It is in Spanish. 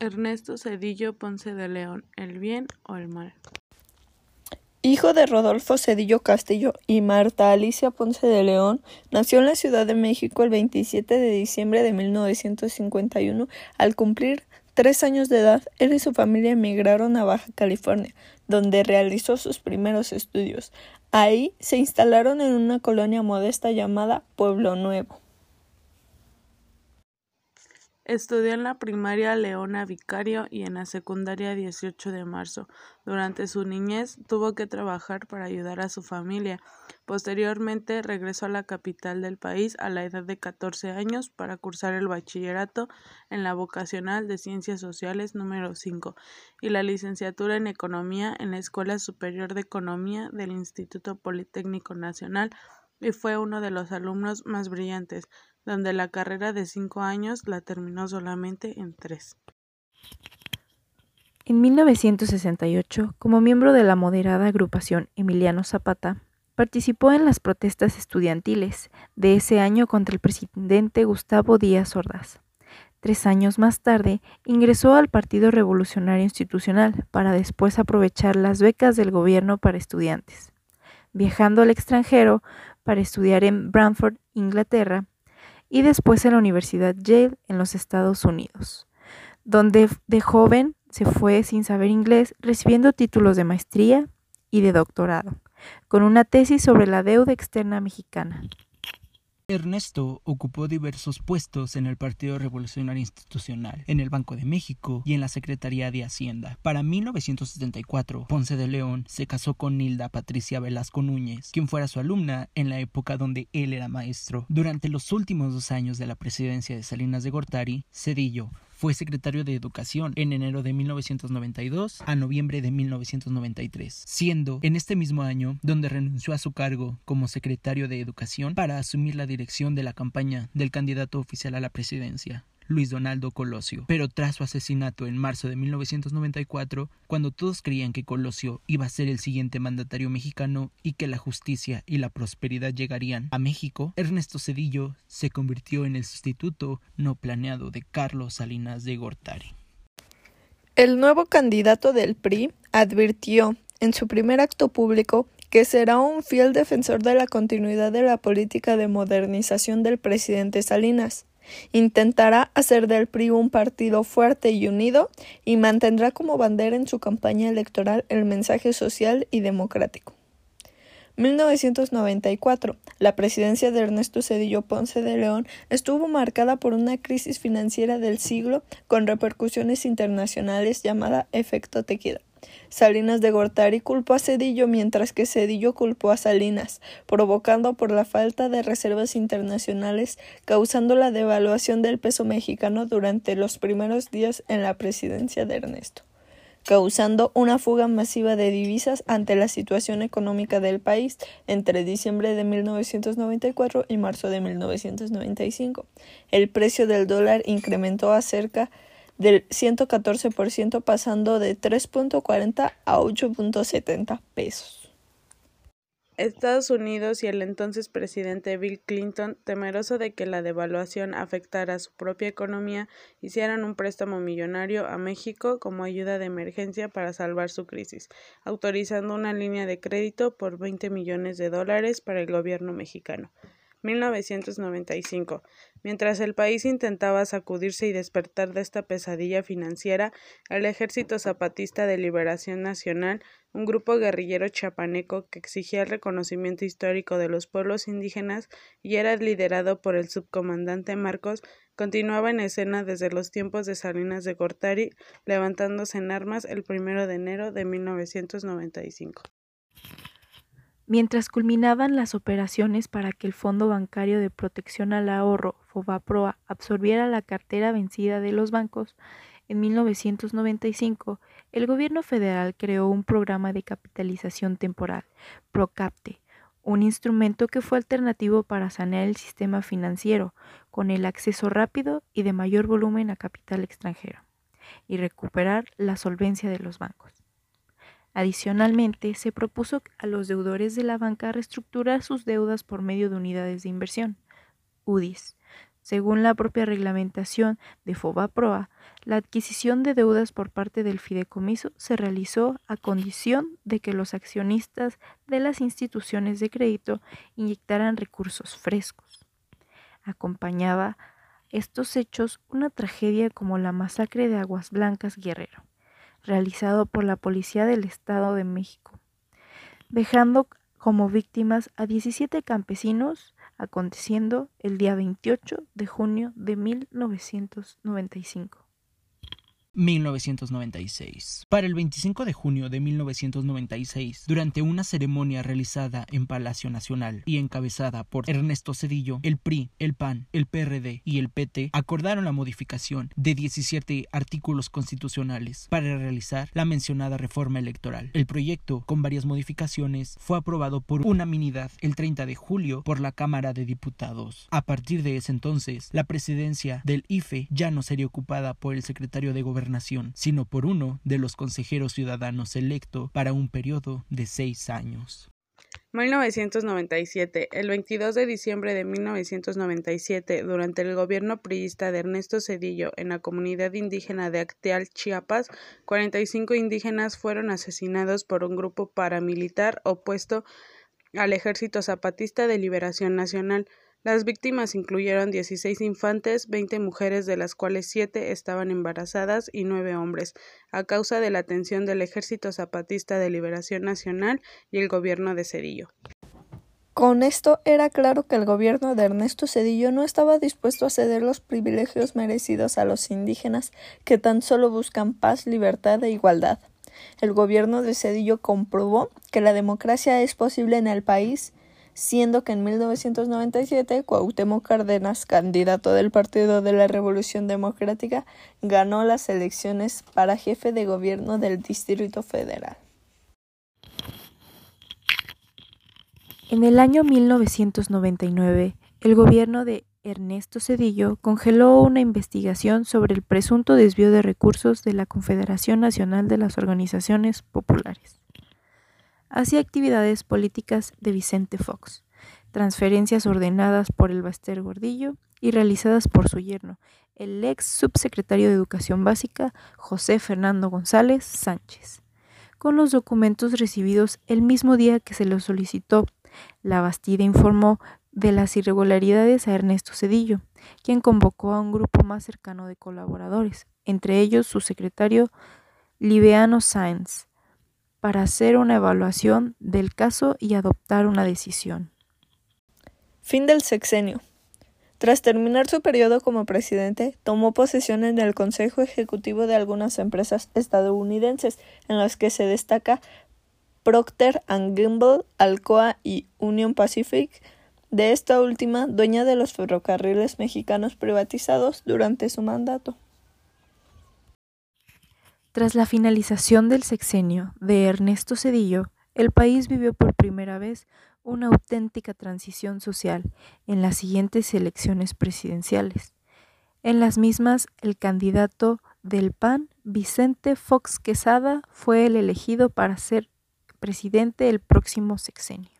Ernesto Zedillo Ponce de León: ¿El bien o el mal? Hijo de Rodolfo Cedillo Castillo y Marta Alicia Ponce de León, nació en la Ciudad de México el 27 de diciembre de 1951. Al cumplir tres años de edad, él y su familia emigraron a Baja California, donde realizó sus primeros estudios. Ahí se instalaron en una colonia modesta llamada Pueblo Nuevo. Estudió en la primaria Leona Vicario y en la secundaria 18 de marzo. Durante su niñez tuvo que trabajar para ayudar a su familia. Posteriormente regresó a la capital del país a la edad de 14 años para cursar el bachillerato en la vocacional de Ciencias Sociales número 5 y la licenciatura en Economía en la Escuela Superior de Economía del Instituto Politécnico Nacional y fue uno de los alumnos más brillantes donde la carrera de cinco años la terminó solamente en tres. En 1968, como miembro de la moderada agrupación Emiliano Zapata, participó en las protestas estudiantiles de ese año contra el presidente Gustavo Díaz Ordaz. Tres años más tarde, ingresó al Partido Revolucionario Institucional para después aprovechar las becas del gobierno para estudiantes. Viajando al extranjero para estudiar en Brantford, Inglaterra, y después en la Universidad Yale en los Estados Unidos, donde de joven se fue sin saber inglés recibiendo títulos de maestría y de doctorado, con una tesis sobre la deuda externa mexicana. Ernesto ocupó diversos puestos en el Partido Revolucionario Institucional, en el Banco de México y en la Secretaría de Hacienda. Para 1974, Ponce de León se casó con Nilda Patricia Velasco Núñez, quien fuera su alumna en la época donde él era maestro. Durante los últimos dos años de la presidencia de Salinas de Gortari, Cedillo fue secretario de Educación en enero de 1992 a noviembre de 1993, siendo en este mismo año donde renunció a su cargo como secretario de Educación para asumir la dirección de la campaña del candidato oficial a la presidencia. Luis Donaldo Colosio. Pero tras su asesinato en marzo de 1994, cuando todos creían que Colosio iba a ser el siguiente mandatario mexicano y que la justicia y la prosperidad llegarían a México, Ernesto Cedillo se convirtió en el sustituto no planeado de Carlos Salinas de Gortari. El nuevo candidato del PRI advirtió en su primer acto público que será un fiel defensor de la continuidad de la política de modernización del presidente Salinas. Intentará hacer del PRI un partido fuerte y unido y mantendrá como bandera en su campaña electoral el mensaje social y democrático. 1994. La presidencia de Ernesto Cedillo Ponce de León estuvo marcada por una crisis financiera del siglo con repercusiones internacionales llamada efecto tequila. Salinas de Gortari culpó a Cedillo mientras que Cedillo culpó a Salinas, provocando por la falta de reservas internacionales, causando la devaluación del peso mexicano durante los primeros días en la presidencia de Ernesto causando una fuga masiva de divisas ante la situación económica del país entre diciembre de 1994 y marzo de 1995. El precio del dólar incrementó a cerca del 114% pasando de 3.40 a 8.70 pesos. Estados Unidos y el entonces presidente Bill Clinton, temeroso de que la devaluación afectara su propia economía, hicieran un préstamo millonario a México como ayuda de emergencia para salvar su crisis, autorizando una línea de crédito por 20 millones de dólares para el gobierno mexicano. 1995. Mientras el país intentaba sacudirse y despertar de esta pesadilla financiera, el Ejército Zapatista de Liberación Nacional, un grupo guerrillero chapaneco que exigía el reconocimiento histórico de los pueblos indígenas y era liderado por el subcomandante Marcos, continuaba en escena desde los tiempos de Salinas de Gortari, levantándose en armas el primero de enero de 1995. Mientras culminaban las operaciones para que el Fondo Bancario de Protección al Ahorro, FOBAPROA, absorbiera la cartera vencida de los bancos, en 1995 el gobierno federal creó un programa de capitalización temporal, PROCAPTE, un instrumento que fue alternativo para sanear el sistema financiero con el acceso rápido y de mayor volumen a capital extranjero y recuperar la solvencia de los bancos. Adicionalmente, se propuso a los deudores de la banca reestructurar sus deudas por medio de unidades de inversión, UDIs, Según la propia reglamentación de FOBAPROA, la adquisición de deudas por parte del fideicomiso se realizó a condición de que los accionistas de las instituciones de crédito inyectaran recursos frescos. Acompañaba estos hechos una tragedia como la masacre de Aguas Blancas Guerrero, realizado por la Policía del Estado de México, dejando como víctimas a 17 campesinos, aconteciendo el día 28 de junio de 1995. 1996. Para el 25 de junio de 1996, durante una ceremonia realizada en Palacio Nacional y encabezada por Ernesto Cedillo, el PRI, el PAN, el PRD y el PT acordaron la modificación de 17 artículos constitucionales para realizar la mencionada reforma electoral. El proyecto, con varias modificaciones, fue aprobado por unanimidad el 30 de julio por la Cámara de Diputados. A partir de ese entonces, la presidencia del IFE ya no sería ocupada por el secretario de Gobernación sino por uno de los consejeros ciudadanos electo para un periodo de seis años. 1997. El 22 de diciembre de 1997, durante el gobierno priista de Ernesto Cedillo en la comunidad indígena de Acteal, Chiapas, 45 indígenas fueron asesinados por un grupo paramilitar opuesto al Ejército Zapatista de Liberación Nacional. Las víctimas incluyeron 16 infantes, 20 mujeres de las cuales 7 estaban embarazadas y 9 hombres, a causa de la atención del Ejército Zapatista de Liberación Nacional y el gobierno de Cedillo. Con esto era claro que el gobierno de Ernesto Cedillo no estaba dispuesto a ceder los privilegios merecidos a los indígenas que tan solo buscan paz, libertad e igualdad. El gobierno de Cedillo comprobó que la democracia es posible en el país siendo que en 1997 Cuauhtémoc Cárdenas, candidato del Partido de la Revolución Democrática, ganó las elecciones para jefe de gobierno del Distrito Federal. En el año 1999, el gobierno de Ernesto Cedillo congeló una investigación sobre el presunto desvío de recursos de la Confederación Nacional de las Organizaciones Populares hacia actividades políticas de Vicente Fox, transferencias ordenadas por el Baster Gordillo y realizadas por su yerno, el ex subsecretario de Educación Básica, José Fernando González Sánchez. Con los documentos recibidos el mismo día que se los solicitó, la Bastida informó de las irregularidades a Ernesto Cedillo, quien convocó a un grupo más cercano de colaboradores, entre ellos su secretario Libeano Sáenz, para hacer una evaluación del caso y adoptar una decisión. Fin del sexenio. Tras terminar su periodo como presidente, tomó posesión en el Consejo Ejecutivo de algunas empresas estadounidenses, en las que se destaca Procter Gamble, Alcoa y Union Pacific, de esta última dueña de los ferrocarriles mexicanos privatizados durante su mandato. Tras la finalización del sexenio de Ernesto Cedillo, el país vivió por primera vez una auténtica transición social en las siguientes elecciones presidenciales. En las mismas, el candidato del PAN, Vicente Fox Quesada, fue el elegido para ser presidente el próximo sexenio.